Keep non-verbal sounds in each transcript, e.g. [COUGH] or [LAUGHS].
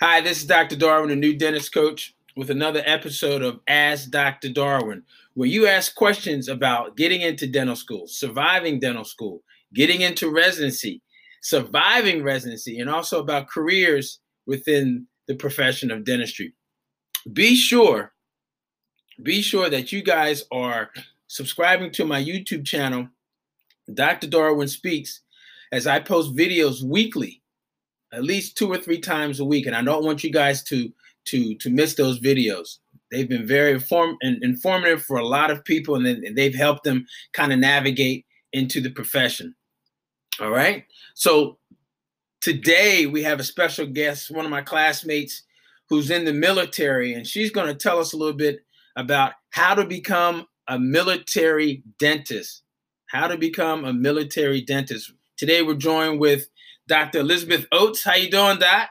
Hi, this is Dr. Darwin, a new dentist coach, with another episode of Ask Dr. Darwin, where you ask questions about getting into dental school, surviving dental school, getting into residency, surviving residency, and also about careers within the profession of dentistry. Be sure, be sure that you guys are subscribing to my YouTube channel, Dr. Darwin Speaks, as I post videos weekly, at least two or three times a week. And I don't want you guys to to to miss those videos. They've been very inform- and informative for a lot of people, and, then, and they've helped them kind of navigate into the profession. All right. So today we have a special guest, one of my classmates who's in the military, and she's going to tell us a little bit about how to become a military dentist. How to become a military dentist. Today we're joined with Dr. Elizabeth Oates. How you doing, Doc?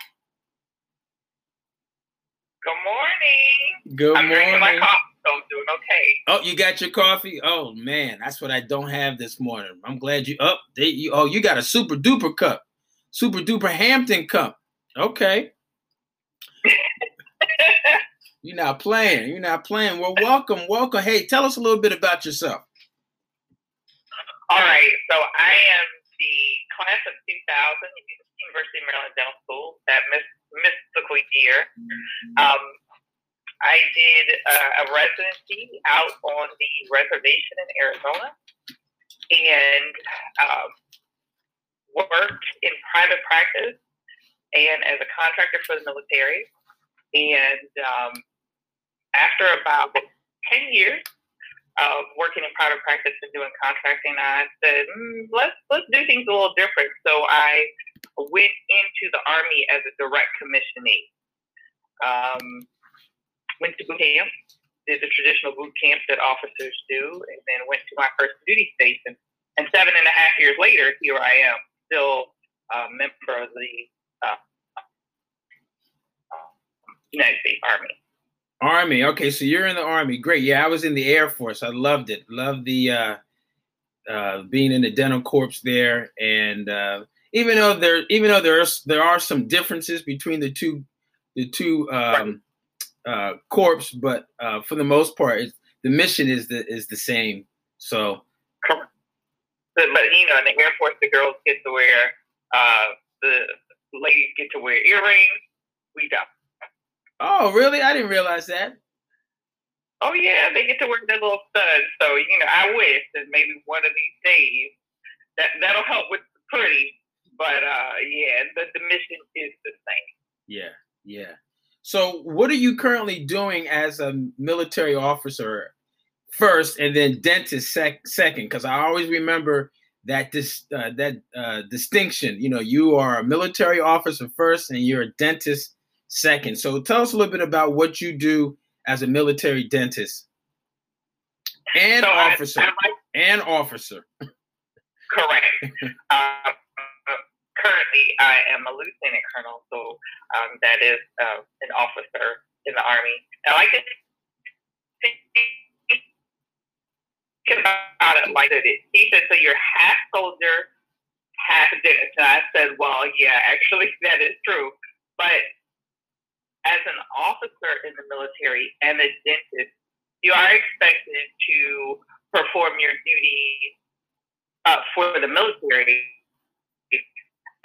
Good morning. Good I'm morning. drinking my coffee, so I'm doing okay. Oh, you got your coffee? Oh man, that's what I don't have this morning. I'm glad you up. Oh, they, you, oh, you got a super duper cup, super duper Hampton cup. Okay. [LAUGHS] You're not playing. You're not playing. Well, welcome, welcome. Hey, tell us a little bit about yourself. All right, so I am the class of 2000 University of Maryland Dental School, that mystical year. Um, I did uh, a residency out on the reservation in Arizona and um, worked in private practice and as a contractor for the military. And um, after about 10 years of working in private practice and doing contracting, I said, mm, let's, let's do things a little different. So I went into the Army as a direct commissionee. Um, went to boot camp, did the traditional boot camp that officers do, and then went to my first duty station. And seven and a half years later, here I am, still a member of the uh, United States Army. Army. Okay, so you're in the Army. Great. Yeah, I was in the Air Force. I loved it. Loved the uh, uh, being in the dental corps there, and uh, even though there, even though there's there are some differences between the two, the two um, uh, corps, but uh, for the most part, the mission is the is the same. So. But, but you know, in the Air Force, the girls get to wear, uh, the ladies get to wear earrings. We don't. Oh, really? I didn't realize that. Oh yeah, they get to wear their little studs. So you know, I wish that maybe one of these days that that'll help with the pretty. But uh, yeah, the, the mission is the same. Yeah, yeah. So, what are you currently doing as a military officer first, and then dentist sec- second? Because I always remember that this uh, that uh, distinction. You know, you are a military officer first, and you're a dentist second. So tell us a little bit about what you do as a military dentist and so officer. I, I and officer. Correct. uh, [LAUGHS] currently, I am a lieutenant colonel, so um, that is uh, an officer in the army. And I like to think about it like that. He said, "So you're half soldier, half dentist." And I said, "Well, yeah, actually, [LAUGHS] that is true." But as an officer in the military and a dentist, you are expected to perform your duty uh, for the military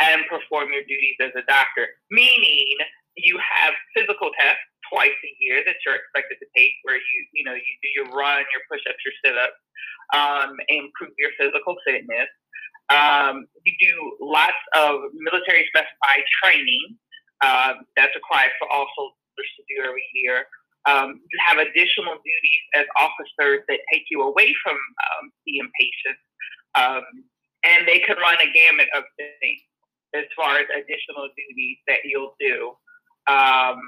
and perform your duties as a doctor, meaning you have physical tests twice a year that you're expected to take where you you know you do your run your push-ups your sit-ups um, improve your physical fitness. Um, you do lots of military specified training um, that's required for all soldiers to do every year. Um, you have additional duties as officers that take you away from um, seeing patients, um, and they can run a gamut of things as far as additional duties that you'll do. Um,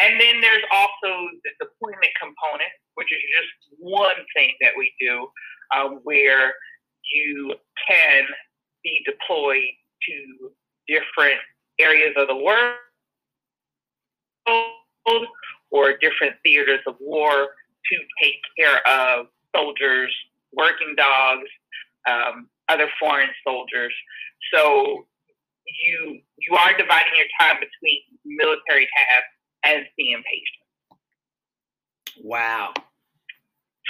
and then there's also the deployment component, which is just one thing that we do, um, where you can be deployed to different areas of the world or different theaters of war to take care of soldiers, working dogs, um, other foreign soldiers. So you you are dividing your time between military tasks and seeing patients. Wow.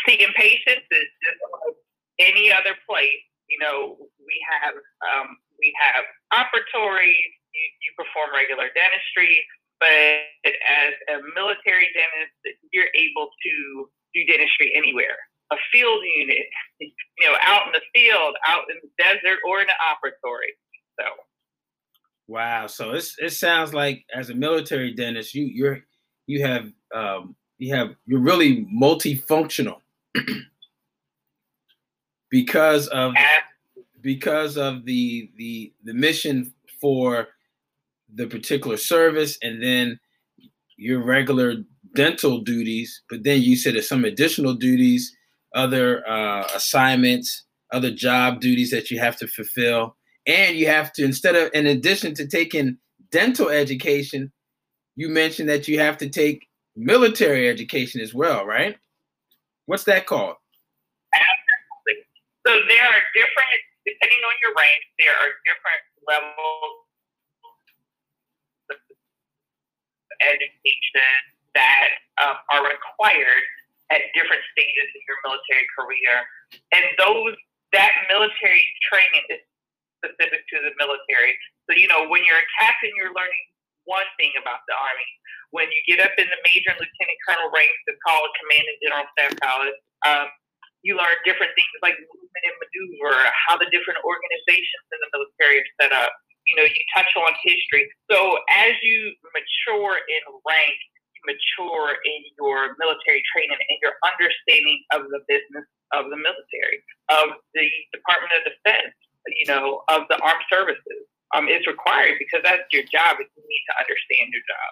Seeing patients is just like any other place. You know, we have um, we have operatories. You, you perform regular dentistry, but as a military dentist, you're able to do dentistry anywhere. A field unit, you know, out in the field, out in the desert, or in the operatory. So Wow. So it's it sounds like as a military dentist, you you're you have um, you have you're really multifunctional [CLEARS THROAT] because of because of the the the mission for the particular service and then your regular dental duties but then you said there's some additional duties other uh, assignments other job duties that you have to fulfill. And you have to instead of in addition to taking dental education you mentioned that you have to take military education as well right? What's that called? Absolutely. So there are different depending on your rank there are different levels of education that um, are required at different stages in your military career and those that military training is specific to the military. So, you know, when you're a captain, you're learning one thing about the Army. When you get up in the major and lieutenant colonel ranks, it's called command and general staff college. Um, you learn different things like movement and maneuver, how the different organizations in the military are set up. You know, you touch on history. So as you mature in rank, you mature in your military training and your understanding of the business of the military, of the Department of Defense, you know, of the armed services. Um, it's required because that's your job. You need to understand your job.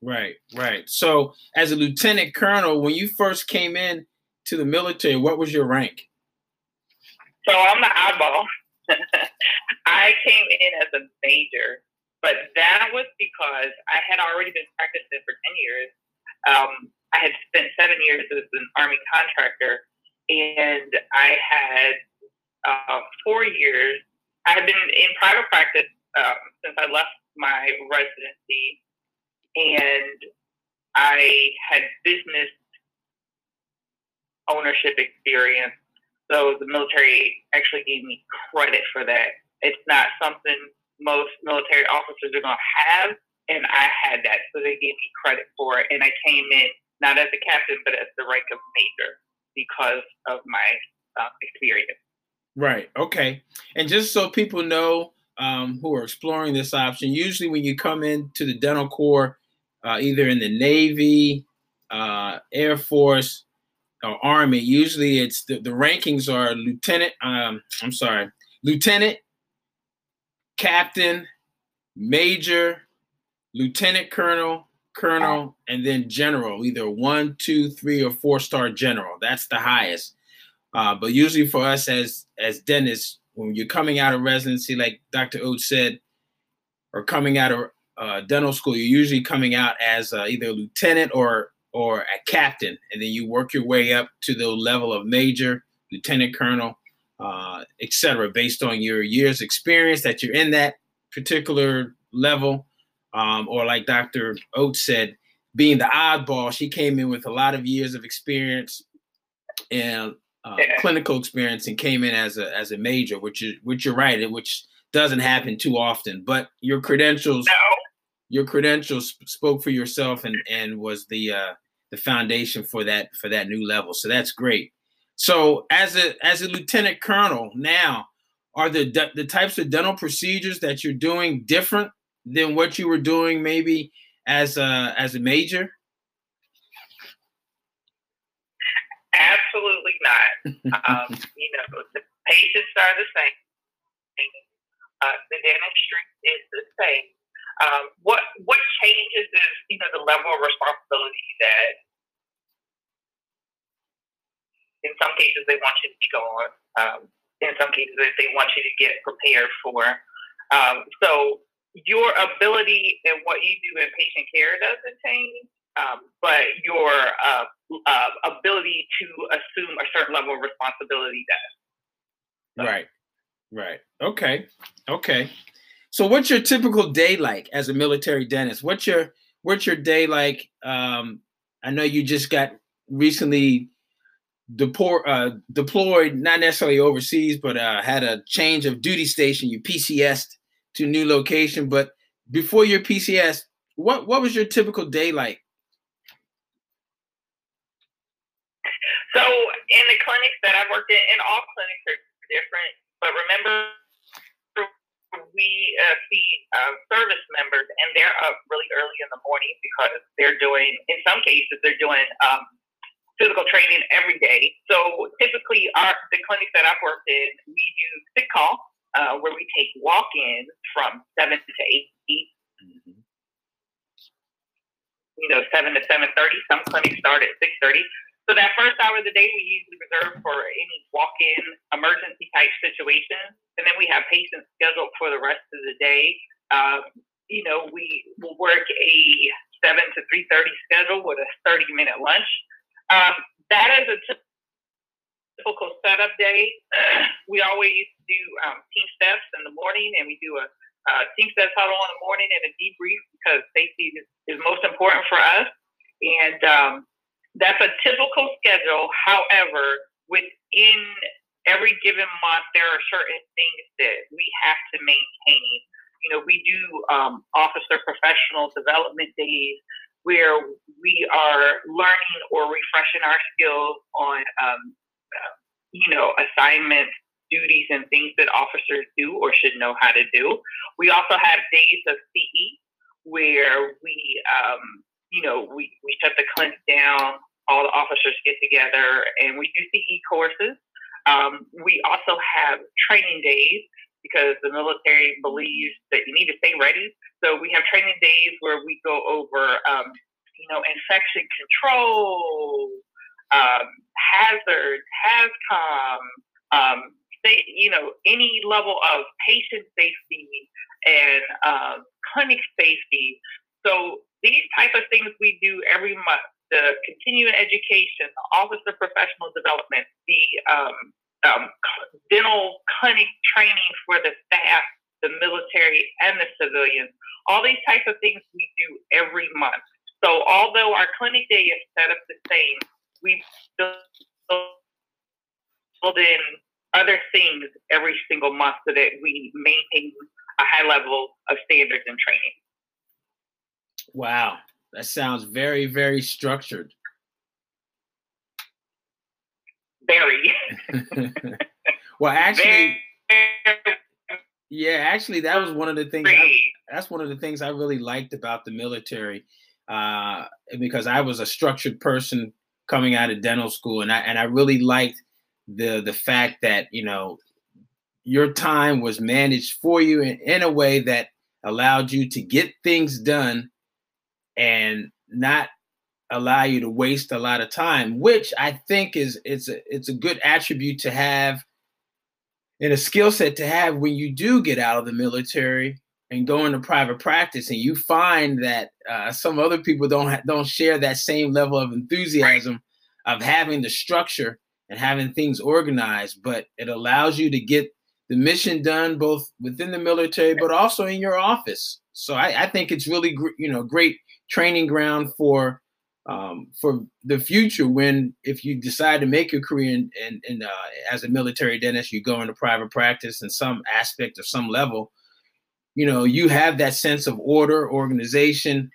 Right, right. So, as a lieutenant colonel, when you first came in to the military, what was your rank? So I'm the eyeball. [LAUGHS] I came in as a major, but that was because I had already been practicing for 10 years. Um, I had spent seven years as an Army contractor, and I had uh, four years. I have been in private practice um, since I left my residency, and I had business ownership experience. So the military actually gave me credit for that. It's not something most military officers are going to have, and I had that. So they gave me credit for it, and I came in not as a captain, but as the rank of major because of my uh, experience. Right. Okay. And just so people know um, who are exploring this option, usually when you come into the dental corps, uh, either in the Navy, uh, Air Force, or Army, usually it's the, the rankings are lieutenant. Um, I'm sorry, lieutenant, captain, major, lieutenant colonel, colonel, and then general, either one, two, three, or four star general. That's the highest. Uh, but usually for us as as dentists, when you're coming out of residency, like Dr. Oates said, or coming out of uh, dental school, you're usually coming out as uh, either a lieutenant or or a captain, and then you work your way up to the level of major, lieutenant colonel, uh, etc., based on your years experience that you're in that particular level. Um, or like Dr. Oates said, being the oddball, she came in with a lot of years of experience and uh, clinical experience and came in as a as a major, which is which you're right, which doesn't happen too often. But your credentials. Your credentials spoke for yourself and and was the uh, the foundation for that for that new level. So that's great. So as a as a lieutenant colonel now, are the the types of dental procedures that you're doing different than what you were doing maybe as a as a major? Absolutely not. um, [LAUGHS] you know, the patients are the same. Uh, the dentistry is the same. Um, what what changes is you know the level of responsibility that in some cases they want you to be going. Um, in some cases they want you to get prepared for. Um, so your ability and what you do in patient care doesn't change um, but your uh, uh, ability to assume a certain level of responsibility does. So. Right, right. Okay, okay. So what's your typical day like as a military dentist? What's your what's your day like? Um, I know you just got recently deport, uh, deployed, not necessarily overseas, but uh, had a change of duty station. You PCSed to new location, but before your PCS, what what was your typical day like? So in the clinics that I've worked in, and all clinics are different, but remember we uh, see uh, service members, and they're up really early in the morning because they're doing, in some cases, they're doing um, physical training every day. So typically, our the clinics that I've worked in, we do sick call, uh, where we take walk-ins from seven to 8 mm-hmm. You know, seven to seven thirty. Some clinics start at six thirty. So that first hour of the day, we usually reserve for any walk-in emergency type situation, and then we have patients scheduled for the rest of the day. Um, you know, we will work a seven to three thirty schedule with a thirty-minute lunch. Um, that is a typical setup day. [CLEARS THROAT] we always do um, team steps in the morning, and we do a uh, TeamSTEPPS huddle in the morning and a debrief because safety is, is most important for us. And um, that's a typical schedule. However, within every given month, there are certain things that we have to maintain. You know, we do um, officer professional development days where we are learning or refreshing our skills on, um, uh, you know, assignments, duties, and things that officers do or should know how to do. We also have days of CE where we, um, you know, we, we shut the clinic down all the officers get together and we do CE courses. Um, we also have training days because the military believes that you need to stay ready. So we have training days where we go over, um, you know, infection control, um, hazards, HAZCOM, um, say, you know, any level of patient safety and uh, clinic safety. So these type of things we do every month the continuing education, the Office of Professional Development, the um, um, dental clinic training for the staff, the military, and the civilians. All these types of things we do every month. So although our clinic day is set up the same, we build in other things every single month so that we maintain a high level of standards and training. Wow. That sounds very, very structured. Very. [LAUGHS] well, actually, yeah, actually, that was one of the things. I, that's one of the things I really liked about the military, uh, because I was a structured person coming out of dental school, and I and I really liked the the fact that you know your time was managed for you in, in a way that allowed you to get things done and not allow you to waste a lot of time, which I think is it's a it's a good attribute to have and a skill set to have when you do get out of the military and go into private practice and you find that uh, some other people don't ha- don't share that same level of enthusiasm of having the structure and having things organized but it allows you to get the mission done both within the military but also in your office. So i, I think it's really gr- you know great training ground for um, for the future when if you decide to make your career in, in, in uh, as a military dentist you go into private practice in some aspect or some level you know you have that sense of order organization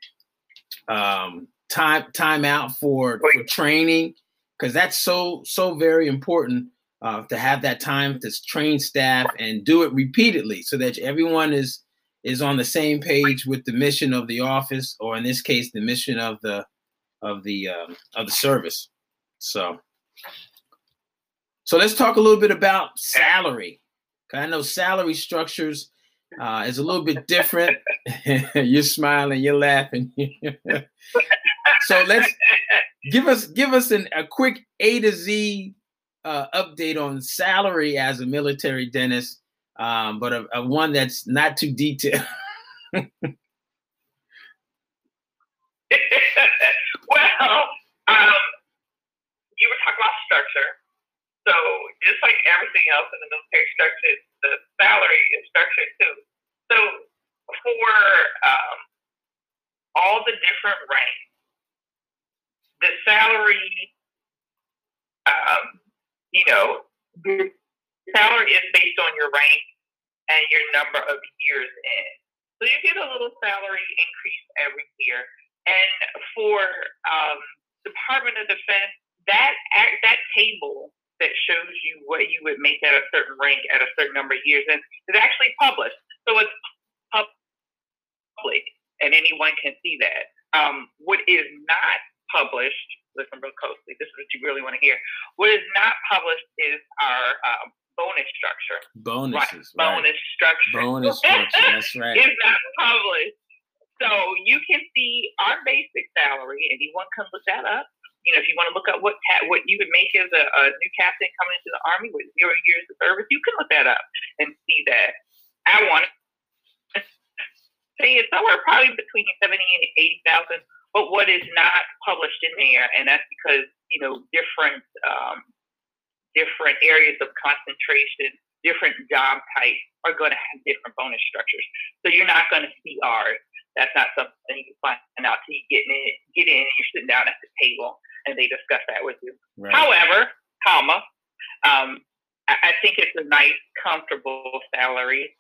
um, time time out for, for training because that's so so very important uh, to have that time to train staff and do it repeatedly so that everyone is is on the same page with the mission of the office, or in this case, the mission of the of the um, of the service. So, so let's talk a little bit about salary. I know salary structures uh, is a little bit different. [LAUGHS] you're smiling, you're laughing. [LAUGHS] so let's give us give us an, a quick A to Z uh, update on salary as a military dentist um, but a, a, one that's not too detailed. [LAUGHS] [LAUGHS] well, um, you were talking about structure. So just like everything else in the military structure, the salary is structured too. So for um, all the different ranks, the salary, um, you know, salary is based on your rank and your number of years in. So you get a little salary increase every year. And for um, Department of Defense, that that table that shows you what you would make at a certain rank at a certain number of years, and is actually published. So it's public, and anyone can see that. Um, what is not published, listen real closely, this is what you really want to hear. What is not published is our um, bonus structure. Bonuses. Right. Bonus structure. Bonus [LAUGHS] structure. That's right. it's not published. So you can see our basic salary. Anyone can look that up. You know, if you want to look up what ta- what you would make as a, a new captain coming into the army with zero years of service, you can look that up and see that. I want to say it's somewhere probably between seventy and eighty thousand. But what is not published in there, and that's because you know different um, different areas of concentration, different job types are going to have different bonus structures. So you're not going to see ours. That's not something you find out till you get in, get in, and you're sitting down at the table, and they discuss that with you. Right. However, comma, um, I, I think it's a nice, comfortable salary.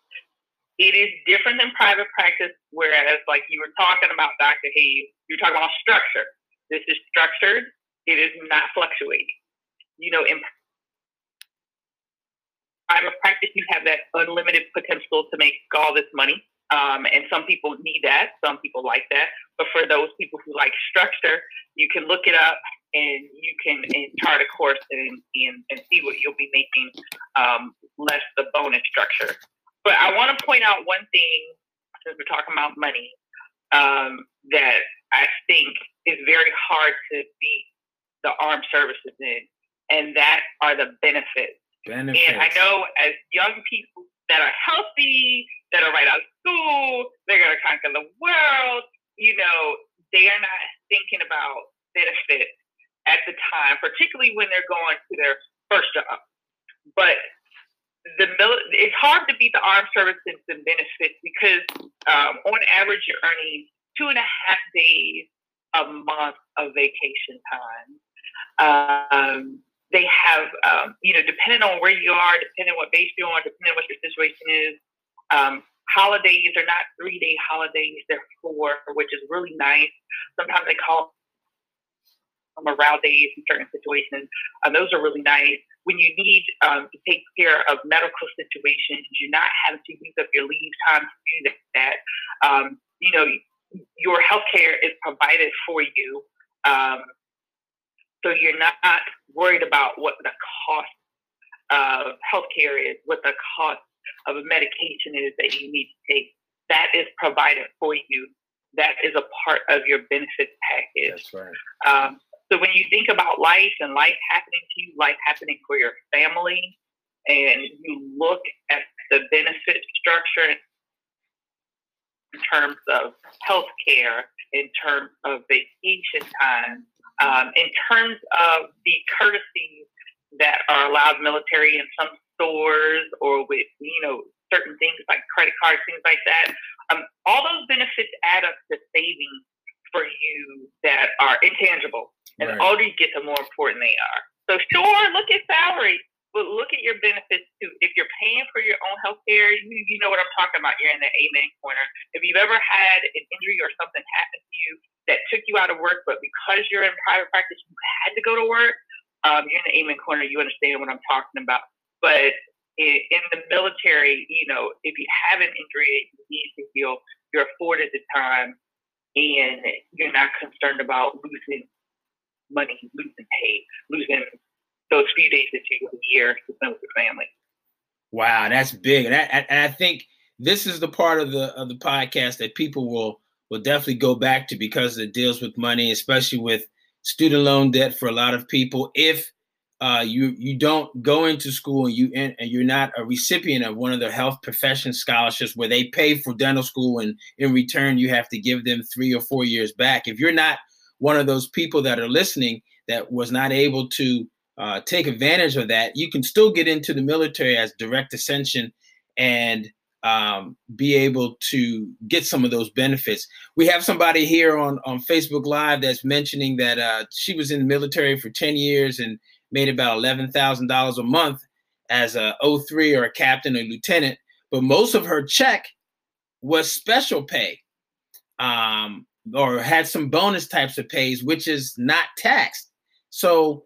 It is different than private practice, whereas, like you were talking about, Dr. Hayes, you're talking about structure. This is structured. It is not fluctuating. You know, in private practice, you have that unlimited potential to make all this money. Um, and some people need that. Some people like that. But for those people who like structure, you can look it up and you can and chart a course and, and, and see what you'll be making um, less the bonus structure. But I want to point out one thing since we're talking about money um, that I think is very hard to beat the armed services in, and that are the benefits Benefits. And I know as young people that are healthy, that are right out of school, they're going to conquer the world, you know, they are not thinking about benefits at the time, particularly when they're going to their first job. But the mil- it's hard to beat the armed services and benefits because um, on average you're earning two and a half days a month of vacation time. Um, they have, um, you know, depending on where you are, depending on what base you're on, depending on what your situation is, um, holidays are not three day holidays, they're four, which is really nice. Sometimes they call them around days in certain situations. Um, those are really nice. When you need um, to take care of medical situations, you're not having to use up your leave time to do that. Um, you know, your health care is provided for you. Um, so you're not worried about what the cost of healthcare is, what the cost of a medication is that you need to take. That is provided for you. That is a part of your benefit package. That's right. Um, so when you think about life and life happening to you, life happening for your family, and you look at the benefit structure in terms of health care, in terms of vacation time, um, in terms of the courtesies that are allowed military in some stores or with, you know, certain things like credit cards, things like that, um, all those benefits add up to savings for you that are intangible. And right. the older you get, the more important they are. So sure, look at salary, but look at your benefits too. If you're paying for your own health care, you, you know what I'm talking about. You're in the amen corner. If you've ever had an injury or something happen to you that took you out of work, but because you're in private practice, you had to go to work, um, you're in the amen corner. You understand what I'm talking about. But in the military, you know, if you have an injury, you need to heal. You're afforded the time, and you're not concerned about losing money, losing pay, losing those few days that you a year to spend with your family. Wow, that's big, and I, and I think this is the part of the of the podcast that people will will definitely go back to because it deals with money, especially with student loan debt for a lot of people. If uh, you you don't go into school and you and you're not a recipient of one of the health profession scholarships where they pay for dental school and in return you have to give them three or four years back. If you're not one of those people that are listening that was not able to uh, take advantage of that, you can still get into the military as direct accession and um, be able to get some of those benefits. We have somebody here on, on Facebook Live that's mentioning that uh, she was in the military for 10 years and made about $11,000 a month as a 03 or a captain or lieutenant, but most of her check was special pay um, or had some bonus types of pays, which is not taxed. So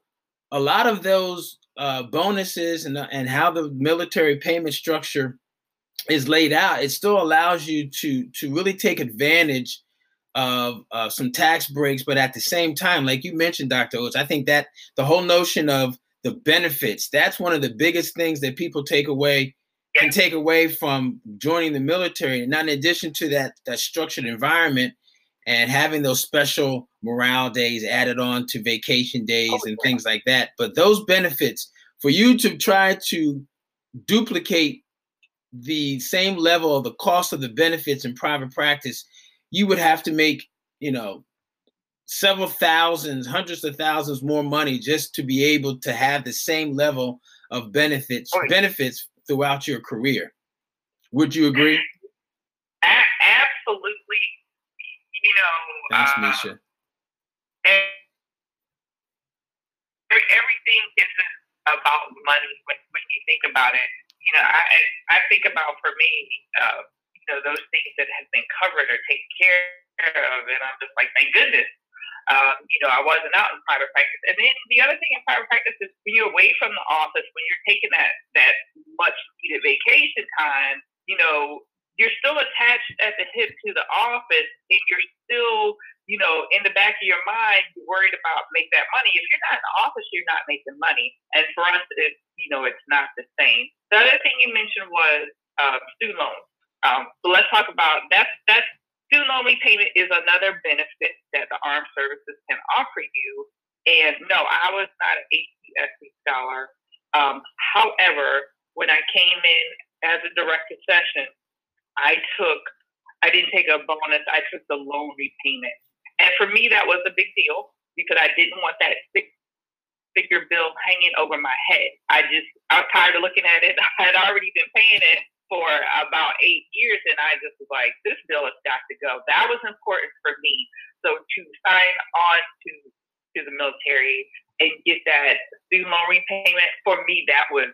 a lot of those uh, bonuses and, and how the military payment structure is laid out, it still allows you to to really take advantage of uh, some tax breaks, but at the same time, like you mentioned, Dr. Oates, I think that the whole notion of the benefits, that's one of the biggest things that people take away and take away from joining the military. And in addition to that, that structured environment and having those special morale days added on to vacation days oh, and things like that. But those benefits for you to try to duplicate the same level of the cost of the benefits in private practice, you would have to make, you know, several thousands, hundreds of thousands more money just to be able to have the same level of benefits oh, benefits throughout your career. Would you agree? Absolutely. You know, uh, Misha. Everything isn't about money when, when you think about it you know, I I think about for me, uh, you know, those things that have been covered or taken care of, and I'm just like, thank goodness. Um, you know, I wasn't out in private practice. And then the other thing in private practice is when you're away from the office, when you're taking that that much needed vacation time, you know, you're still attached at the hip to the office, and you're still you know, in the back of your mind, you're worried about make that money. If you're not in the office, you're not making money. And for us, it, you know, it's not the same. The other thing you mentioned was uh, student loans. Um, so let's talk about that's that's student loan repayment is another benefit that the armed services can offer you. And no, I was not an HPSP scholar. Um, however, when I came in as a direct accession, I took I didn't take a bonus. I took the loan repayment. And for me, that was a big deal because I didn't want that six figure bill hanging over my head. I just, I was tired of looking at it. [LAUGHS] I had already been paying it for about eight years, and I just was like, this bill has got to go. That was important for me. So to sign on to to the military and get that student loan repayment for me, that was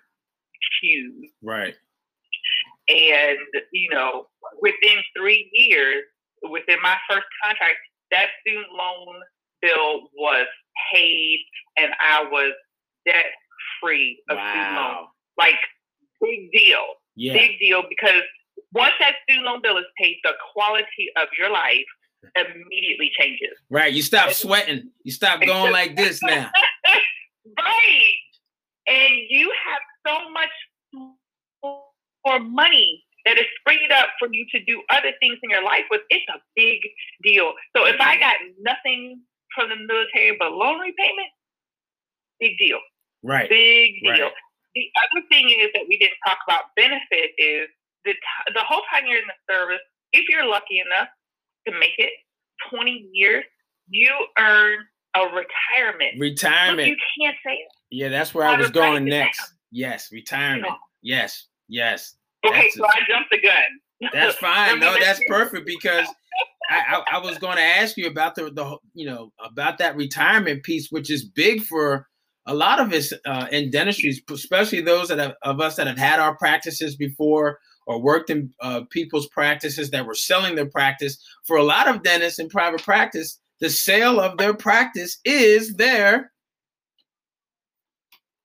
huge. Right. And you know, within three years, within my first contract, that student loan bill was paid and I was debt free of wow. student loan. Like big deal. Yeah. Big deal because once that student loan bill is paid, the quality of your life immediately changes. Right. You stop sweating. You stop going like this now. [LAUGHS] right. And you have so much more money that is freed up for you to do other things in your life with, it's a big deal. So if I got nothing from the military but loan repayment, big deal. Right. Big deal. Right. The other thing is that we didn't talk about benefit is the, t- the whole time you're in the service, if you're lucky enough to make it 20 years, you earn a retirement. Retirement. you can't say it. Yeah, that's where I was going next. Yes, retirement. Yes, yes. Okay, so I jumped the gun. That's [LAUGHS] fine. no, that's perfect because I, I, I, was going to ask you about the the you know about that retirement piece, which is big for a lot of us uh, in dentistry, especially those that have, of us that have had our practices before or worked in uh, people's practices that were selling their practice. For a lot of dentists in private practice, the sale of their practice is their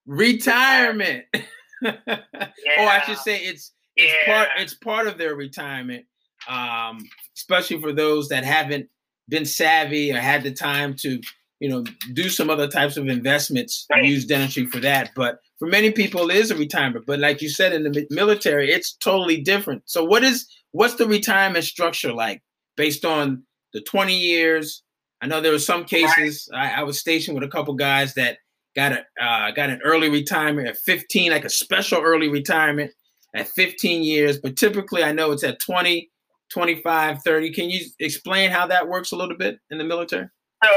retirement. yeah. [LAUGHS] or I should say it's it's yeah. part it's part of their retirement, um, especially for those that haven't been savvy or had the time to you know do some other types of investments right. use dentistry for that. But for many people, it is a retirement. But like you said in the military, it's totally different. So what is what's the retirement structure like based on the 20 years? I know there were some cases I, I was stationed with a couple guys that got a uh, got an early retirement at 15, like a special early retirement at 15 years, but typically I know it's at 20, 25, 30. Can you explain how that works a little bit in the military? So,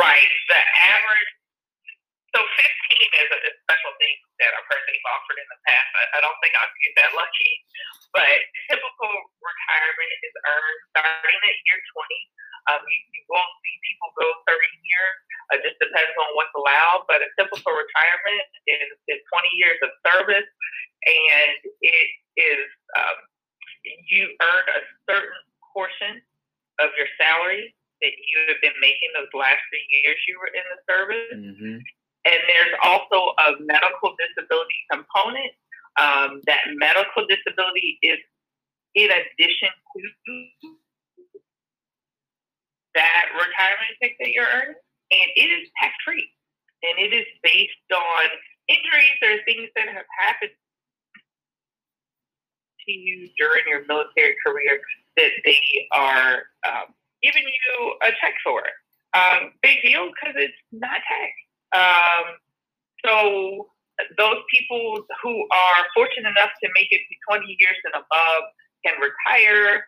right. The average, so 15 is a special thing that I've heard they've offered in the past. I, I don't think I'll get that lucky. but typical retirement is earned starting at year 20. Um, you, you won't see people go 30 years. It just depends on what's allowed. But a typical retirement is, is 20 years of service, and it is um, you earn a certain portion of your salary that you have been making those last three years you were in the service. Mm-hmm. And there's also a medical disability component. Um, that medical disability is in addition to that retirement check that you're earning, and it is tax free. And it is based on injuries or things that have happened to you during your military career that they are um, giving you a check for. Um, big deal because it's not tax. Um, so those people who are fortunate enough to make it to 20 years and above can retire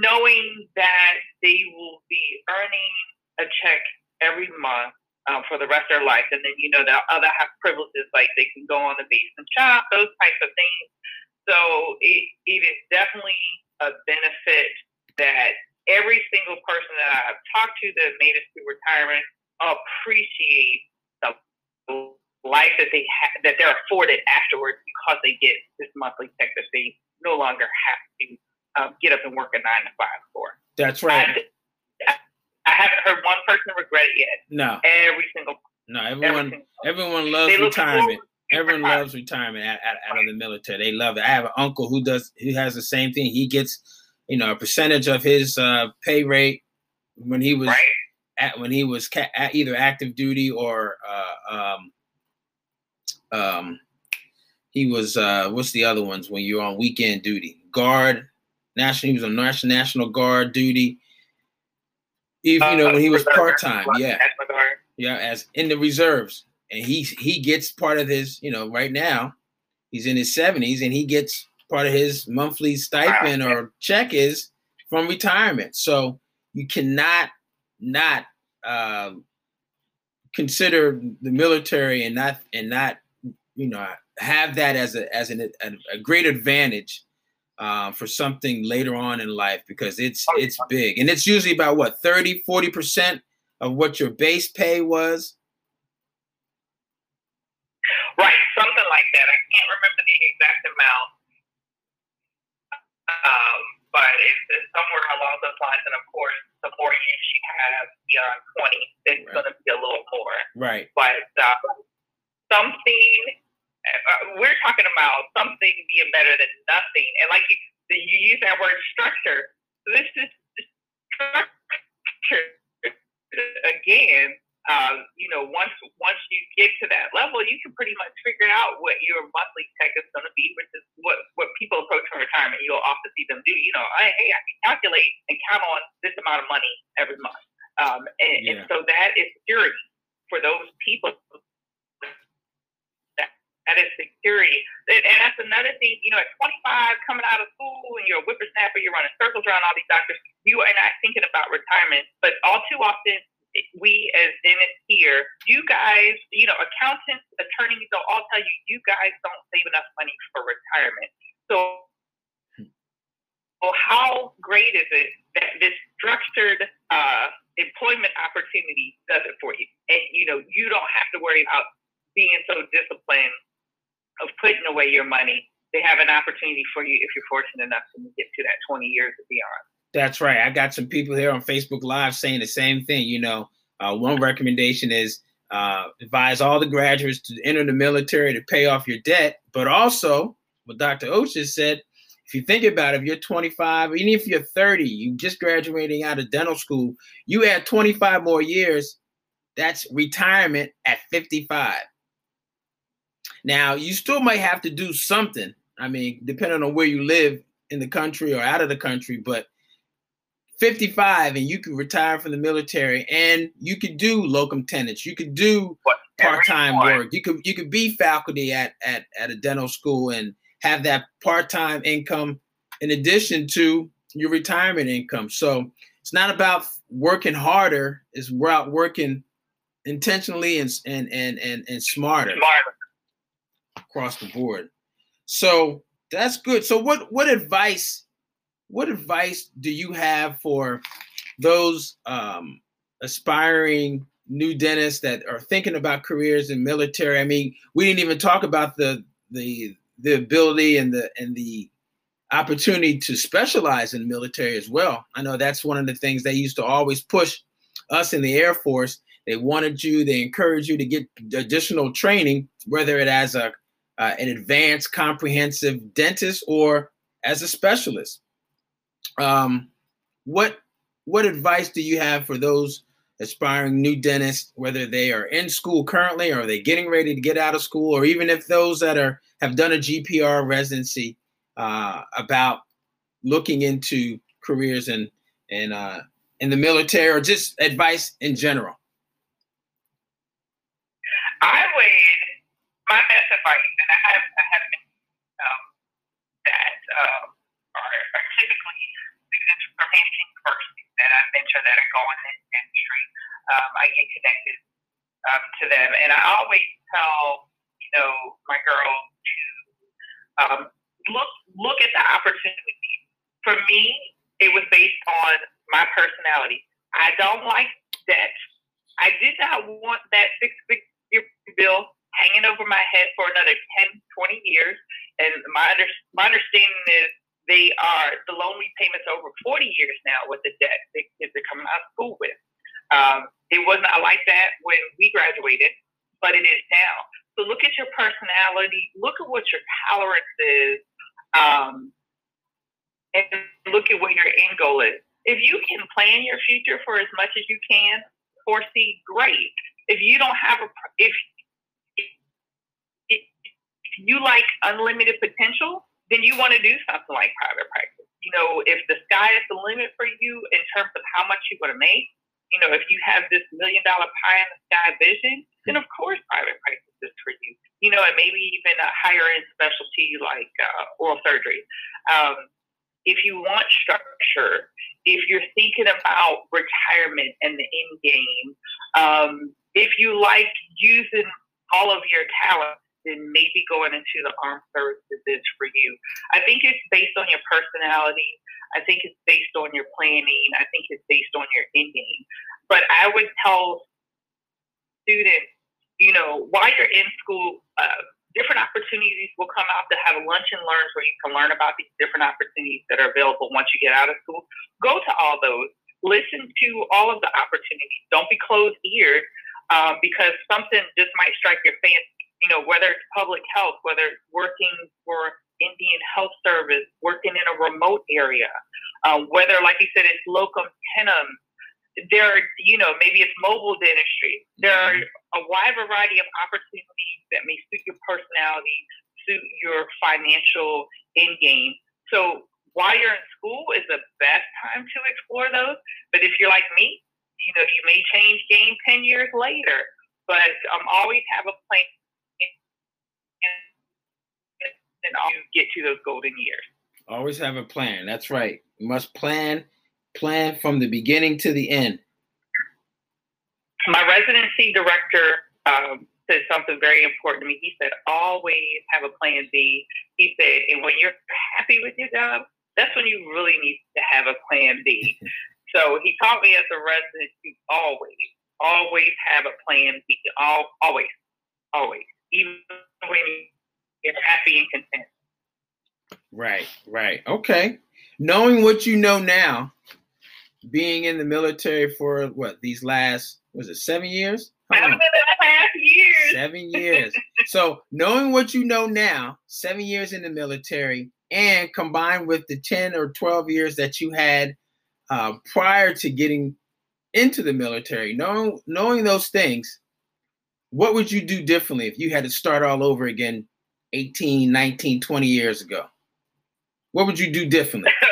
knowing that they will be earning a check every month um, for the rest of their life. And then, you know, the other have privileges like they can go on the base and shop, those types of things. So it, it is definitely a benefit that every single person that I've talked to that made it to retirement appreciate the life that they ha- that they're afforded afterwards because they get this monthly check that they no longer have to um, get up and work a nine to five for. That's right. I, I haven't heard one person regret it yet. No. Every single. No, everyone. Every everyone loves retirement. Everyone loves retirement out, out, out, of the military. They love it. I have an uncle who does. Who has the same thing. He gets, you know, a percentage of his uh, pay rate when he was right. at when he was ca- at either active duty or uh, um, um, he was uh, what's the other ones when you're on weekend duty? Guard, national. He was on national national guard duty. Even you know when he was part time, yeah, yeah, as in the reserves and he he gets part of his, you know, right now he's in his 70s and he gets part of his monthly stipend or check is from retirement. So you cannot not uh, consider the military and not and not you know have that as a as an, a, a great advantage uh, for something later on in life because it's it's big and it's usually about what 30 40 percent of what your base pay was Right, something like that. I can't remember the exact amount, um, but it's, it's, somewhere along those lines. And of course, the more years you have beyond 20, it's right. going to be a little more. Right. But uh, something, we're talking about something being better than nothing. And like you, you use that word structure. This is structure again um, you know, once once you get to that level, you can pretty much figure out what your monthly check is going to be, which is what what people approaching retirement you'll often see them do. You know, I, hey, I can calculate and count on this amount of money every month, um, and, yeah. and so that is security for those people. That, is security, and, and that's another thing. You know, at 25, coming out of school, and you're a whippersnapper, you're running circles around all these doctors. You are not thinking about retirement, but all too often we as dentists here, you guys, you know, accountants, attorneys, they'll all tell you, you guys don't save enough money for retirement. So, well, how great is it that this structured uh, employment opportunity does it for you? And, you know, you don't have to worry about being so disciplined of putting away your money. They have an opportunity for you if you're fortunate enough to get to that 20 years and beyond. That's right. I got some people here on Facebook Live saying the same thing. You know, uh, one recommendation is uh, advise all the graduates to enter the military to pay off your debt, but also what Dr. Just said. If you think about it, if you're 25, even if you're 30, you just graduating out of dental school, you add 25 more years, that's retirement at 55. Now, you still might have to do something. I mean, depending on where you live in the country or out of the country, but 55 and you can retire from the military and you could do locum tenens. You could do part-time work. You could you could be faculty at, at at a dental school and have that part-time income in addition to your retirement income. So it's not about working harder. It's about working intentionally and and and and, and smarter, smarter across the board so That's good. So what what advice what advice do you have for those um, aspiring new dentists that are thinking about careers in military? I mean, we didn't even talk about the the the ability and the and the opportunity to specialize in military as well. I know that's one of the things they used to always push us in the Air Force. They wanted you, they encouraged you to get additional training, whether it as a uh, an advanced comprehensive dentist or as a specialist. Um, what what advice do you have for those aspiring new dentists, whether they are in school currently or are they getting ready to get out of school, or even if those that are have done a GPR residency uh, about looking into careers in in uh, in the military or just advice in general? I would my best advice, and I have I have um, that um, are, are typically students from Hampton University that I mentor that are going in industry. Um, I get connected um, to them, and I always tell you know my girls to um, look look at the opportunity. For me, it was based on my personality. I don't like debt. I did not want that six figure bill hanging over my head for another 10, 20 years. And my, under, my understanding is they are the loan repayments over 40 years now with the debt that kids are coming out of school with. Um, it wasn't like that when we graduated, but it is now. So look at your personality, look at what your tolerance is, um, and look at what your end goal is. If you can plan your future for as much as you can, foresee, great. If you don't have a, if you like unlimited potential, then you want to do something like private practice. You know, if the sky is the limit for you in terms of how much you want to make, you know, if you have this million dollar pie in the sky vision, then of course private practice is for you. You know, and maybe even a higher end specialty like uh, oral surgery. Um, if you want structure, if you're thinking about retirement and the end game, um, if you like using all of your talent, then maybe going into the armed services is for you. I think it's based on your personality. I think it's based on your planning. I think it's based on your end game. But I would tell students, you know, while you're in school, uh, different opportunities will come out to have lunch and learns where you can learn about these different opportunities that are available once you get out of school. Go to all those. Listen to all of the opportunities. Don't be closed eared um, because something just might strike your fancy. You know, whether it's public health, whether it's working for Indian Health Service, working in a remote area, um, whether, like you said, it's locum tenens, there are, you know, maybe it's mobile dentistry. There are a wide variety of opportunities that may suit your personality, suit your financial end game. So while you're in school is the best time to explore those. But if you're like me, you know, you may change game 10 years later, but um, always have a plan and you get to those golden years. Always have a plan. That's right. You must plan plan from the beginning to the end? My residency director um, said something very important to me. He said, always have a plan B. He said, and when you're happy with your job, that's when you really need to have a plan B. [LAUGHS] so he taught me as a resident to always, always have a plan B. All, always, always, even when you're happy and content. Right, right. Okay. Knowing what you know now, being in the military for what these last was it seven years? Seven and a half years. Seven years. so knowing what you know now, seven years in the military, and combined with the ten or twelve years that you had uh, prior to getting into the military, knowing knowing those things, what would you do differently if you had to start all over again 18, 19, 20 years ago? What would you do differently? [LAUGHS]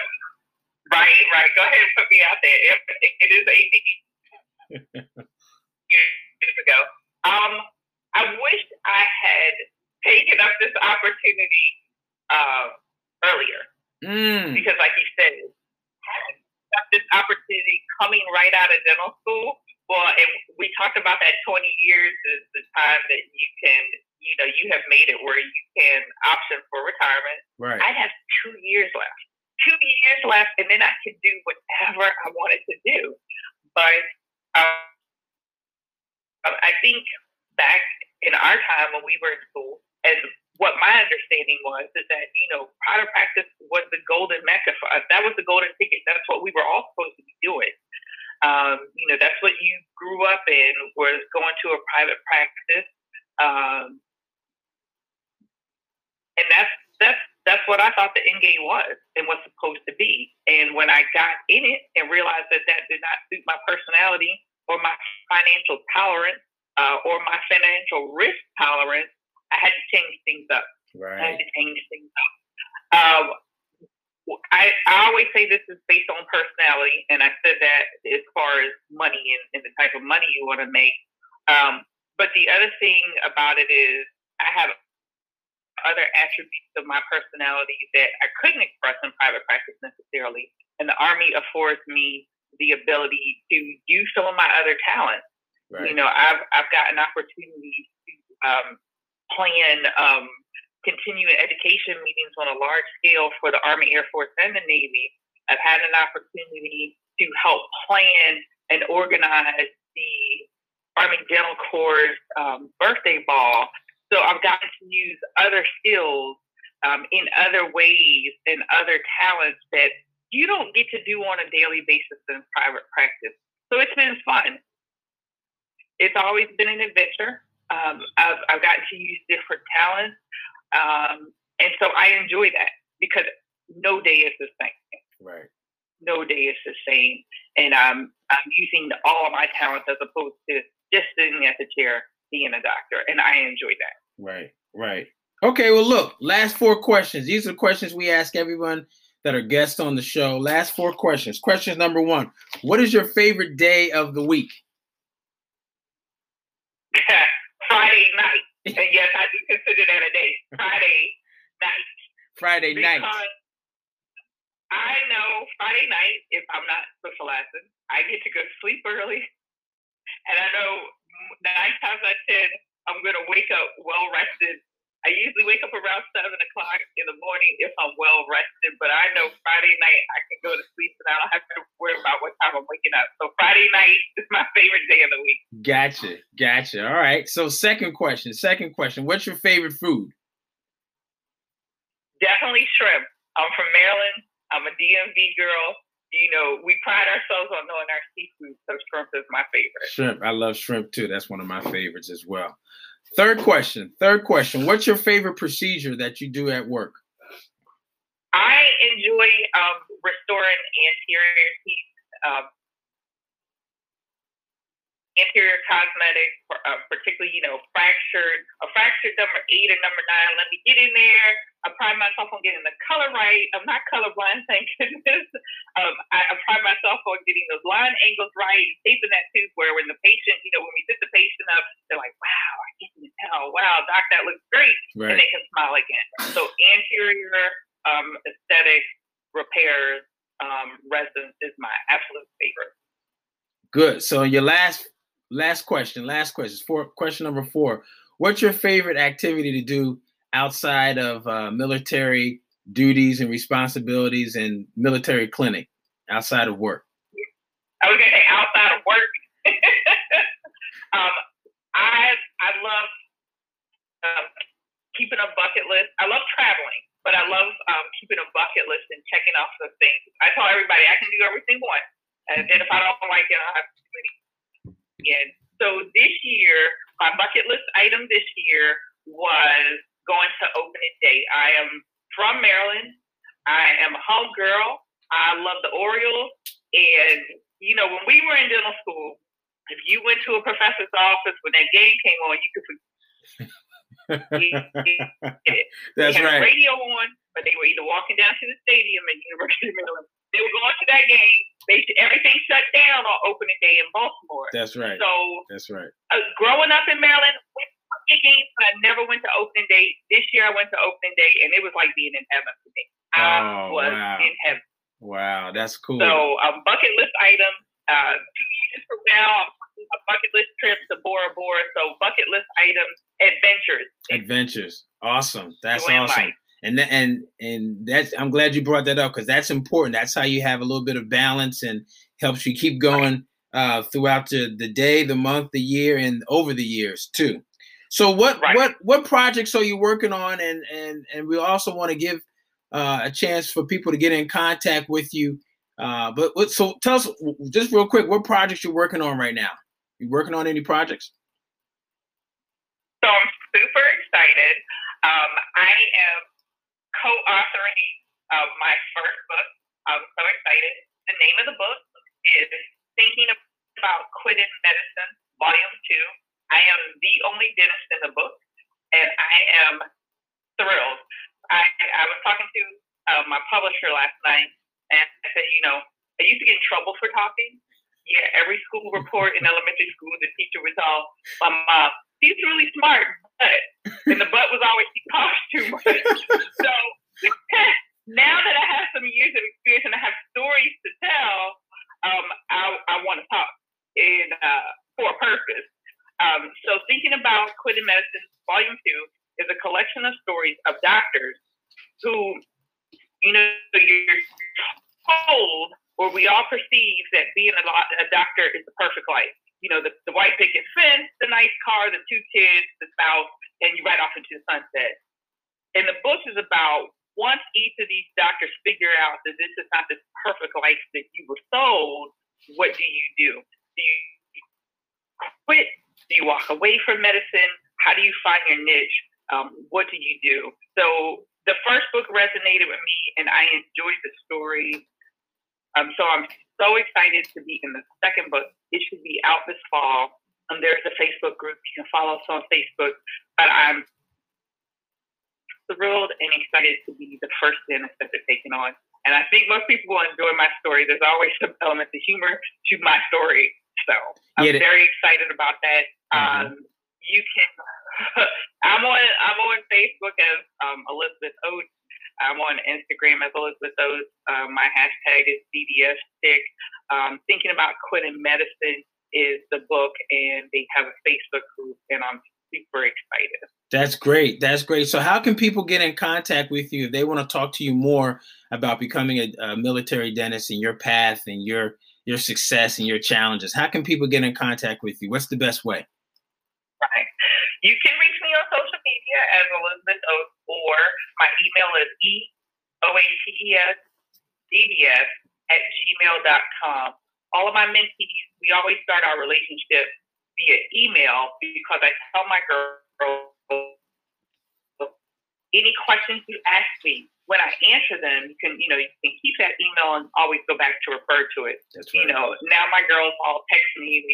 Right, right. Go ahead and put me out there. it, it is 18 years ago. Um, I wish I had taken up this opportunity uh, earlier. Mm. Because, like you said, this opportunity coming right out of dental school. Well, and we talked about that 20 years is the time that you can, you know, you have made it where you can option for retirement. Right. I have two years left. Two years left, and then I can do whatever I wanted to do. But um, I think back in our time when we were in school, and what my understanding was is that you know private practice was the golden mecca for us. That was the golden ticket. That's what we were all supposed to be doing. Um, you know, that's what you grew up in was going to a private practice, um, and that's that's that's what I thought the end game was and was supposed to be. And when I got in it and realized that that did not suit my personality or my financial tolerance uh, or my financial risk tolerance, I had to change things up. Right. I had to change things up. Um, I, I always say this is based on personality, and I said that as far as money and, and the type of money you want to make. Um, but the other thing about it is I have other attributes of my personality that I couldn't express in private practice necessarily, and the Army affords me the ability to use some of my other talents. Right. You know, I've I've gotten opportunities to um, plan um, continuing education meetings on a large scale for the Army, Air Force, and the Navy. I've had an opportunity to help plan and organize the Army Dental Corps um, birthday ball. So I've gotten to use other skills um, in other ways and other talents that you don't get to do on a daily basis in private practice. So it's been fun. It's always been an adventure. Um, I've, I've gotten to use different talents. Um, and so I enjoy that because no day is the same. Right. No day is the same. And I'm, I'm using all of my talents as opposed to just sitting at the chair being a doctor. And I enjoy that. Right, right. Okay, well, look, last four questions. These are the questions we ask everyone that are guests on the show. Last four questions. Question number one What is your favorite day of the week? [LAUGHS] Friday night. And yes, I do consider that a day. Friday [LAUGHS] night. Friday because night. I know Friday night, if I'm not socializing, I get to go to sleep early. And I know nine times out of ten, I'm going to wake up well rested I usually wake up around seven o'clock in the morning if I'm well rested, but I know Friday night I can go to sleep and I don't have to worry about what time I'm waking up. So Friday night is my favorite day of the week. Gotcha, gotcha. All right. So second question, second question. What's your favorite food? Definitely shrimp. I'm from Maryland. I'm a DMV girl. You know, we pride ourselves on knowing our seafood, so shrimp is my favorite. Shrimp. I love shrimp too. That's one of my favorites as well. Third question. Third question. What's your favorite procedure that you do at work? I enjoy um, restoring anterior teeth, um, anterior cosmetics, uh, particularly, you know, fractured, a fractured number eight or number nine. Let me get in there. I pride myself on getting the color right. I'm not colorblind, [LAUGHS] thank goodness. Um, I, I pride myself on getting those line angles right, taping that tooth where when the patient, you know, when we sit the patient up, they're like, wow, I to tell, wow, doc, that looks great. Right. And they can smile again. So anterior um, aesthetic repairs um, residence is my absolute favorite. Good. So your last last question, last question, for question number four. What's your favorite activity to do outside of uh, military duties and responsibilities and military clinic, outside of work? I was gonna say outside of work. [LAUGHS] um, I I love uh, keeping a bucket list. I love traveling, but I love um, keeping a bucket list and checking off the things. I tell everybody I can do everything once, and, and if I don't like it, I'll have too many. And so this year, my bucket list item this year was going to opening day. I am from Maryland. I am a home girl. I love the Orioles. And, you know, when we were in dental school, if you went to a professor's office when that game came on, you could [LAUGHS] That's they had right. radio on, but they were either walking down to the stadium at University of Maryland. They were going to that game. They everything shut down on opening day in Baltimore. That's right. So that's right. Uh, growing up in Maryland, games, but I never went to opening day. This year I went to opening day, and it was like being in heaven for me. I oh, was wow. in heaven. Wow, that's cool. So a um, bucket list item. Uh, two years from now, a bucket list trip to Bora Bora. So bucket list items adventures. Adventures. Awesome. That's awesome. Life. And and and that's I'm glad you brought that up because that's important. That's how you have a little bit of balance and helps you keep going uh, throughout the, the day, the month, the year, and over the years too. So what right. what what projects are you working on? And and and we also want to give uh, a chance for people to get in contact with you. Uh, but what, so tell us just real quick what projects you're working on right now. You working on any projects? So I'm super excited. Um, I am co-authoring uh, my first book. I'm so excited. The name of the book is Thinking About Quitting Medicine, Volume 2. I am the only dentist in the book, and I am thrilled. I, I was talking to uh, my publisher last night, and I said, you know, I used to get in trouble for talking. Yeah, every school report in elementary school, the teacher would tell my mom, she's really smart, but, and the butt was always, she talks too much. [LAUGHS] so [LAUGHS] now that I have some years of experience and I have stories to tell, um, I, I want to talk in uh, for a purpose. Um, so thinking about quitting medicine, volume two is a collection of stories of doctors who, you know, you're told or we all perceive that being a, a doctor is the perfect life. You know, the, the white picket fence, the nice car, the two kids, the spouse, and you ride off into the sunset. And the book is about once each of these doctors figure out that this is not the perfect life that you were sold, what do you do? Do you quit? Do you walk away from medicine? How do you find your niche? Um, what do you do? So the first book resonated with me, and I enjoyed the story. Um, so I'm so excited to be in the second book. It should be out this fall. Um, there's a Facebook group. You can follow us on Facebook. But I'm thrilled and excited to be the first dentist that they're taking on. And I think most people will enjoy my story. There's always some element of humor to my story. So I'm yeah, very excited about that. Mm-hmm. Um, you can, [LAUGHS] I'm on, I'm on Facebook as um, Elizabeth Oates. I'm on Instagram as Elizabeth Oates. Uh, my hashtag is DDS Stick. Um, thinking about quitting medicine is the book, and they have a Facebook group, and I'm super excited. That's great. That's great. So, how can people get in contact with you if they want to talk to you more about becoming a, a, military dentist and your path and your your success and your challenges? How can people get in contact with you? What's the best way? Right. You can reach me on social media as Elizabeth Oates, or my email is e o a t e s d d s at gmail.com. All of my mentees, we always start our relationship via email because I tell my girls any questions you ask me, when I answer them, you can, you know, you can keep that email and always go back to refer to it. That's right. You know, now my girls all text me.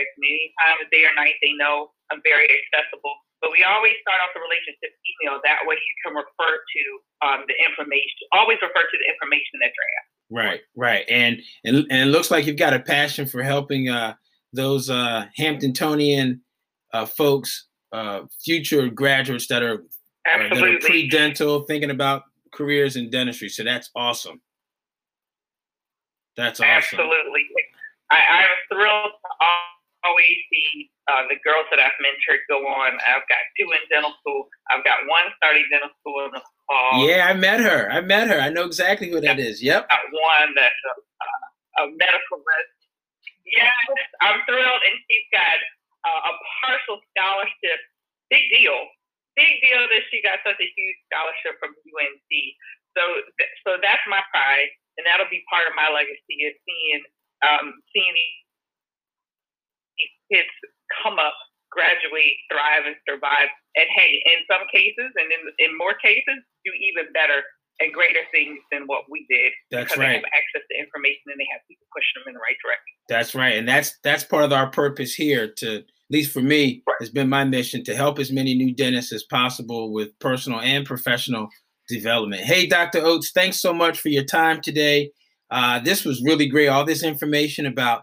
They text me any time of day or night. They know I'm very accessible. But we always start off the relationship email. That way you can refer to um, the information. Always refer to the information that you're. Right, right. And, and and it looks like you've got a passion for helping uh, those uh, Hamptonian uh, folks uh, future graduates that are, uh, that are pre-dental, thinking about careers in dentistry. So that's awesome. That's awesome. Absolutely. I, I'm thrilled to always see uh, the girls that I've mentored go on. I've got two in dental school. I've got one starting dental school in the fall. Yeah, I met her. I met her. I know exactly who that is. Yep. Got one that's a, a medical resident. Yes, I'm thrilled, and she's got uh, a partial scholarship. Big deal. Big deal that she got such a huge scholarship from UNC. So, th- so that's my pride, and that'll be part of my legacy is seeing um, seeing these kids come up, graduate, thrive, and survive. And hey, in some cases, and in in more cases, do even better and greater things than what we did. That's right. They have access to information and they have people pushing them in the right direction. That's right, and that's that's part of our purpose here. To at least for me, right. has been my mission to help as many new dentists as possible with personal and professional development. Hey, Dr. Oates, thanks so much for your time today. Uh, this was really great. All this information about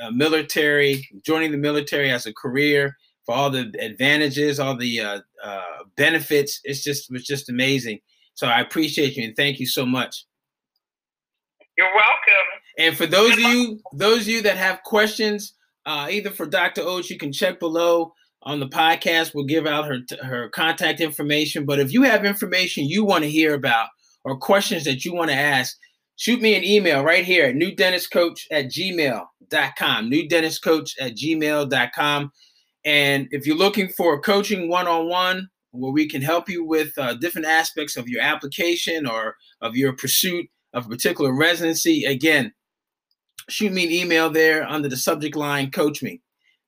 uh, military, joining the military as a career, for all the advantages, all the uh, uh benefits. It's just was just amazing. So I appreciate you and thank you so much. You're welcome. And for those of you, those of you that have questions, uh, either for Dr. Oates, you can check below on the podcast. We'll give out her her contact information. But if you have information you want to hear about or questions that you want to ask, shoot me an email right here at newdentistcoach at gmail.com. Newdentistcoach at gmail.com. And if you're looking for coaching one on one, where we can help you with uh, different aspects of your application or of your pursuit of a particular residency, again, shoot me an email there under the subject line Coach Me.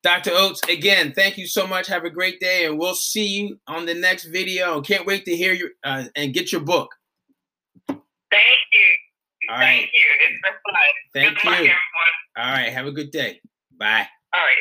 Dr. Oates, again, thank you so much. Have a great day, and we'll see you on the next video. Can't wait to hear you uh, and get your book. Thank you. All Thank you. It's been fun. Thank good you. Luck, All right. Have a good day. Bye. All right.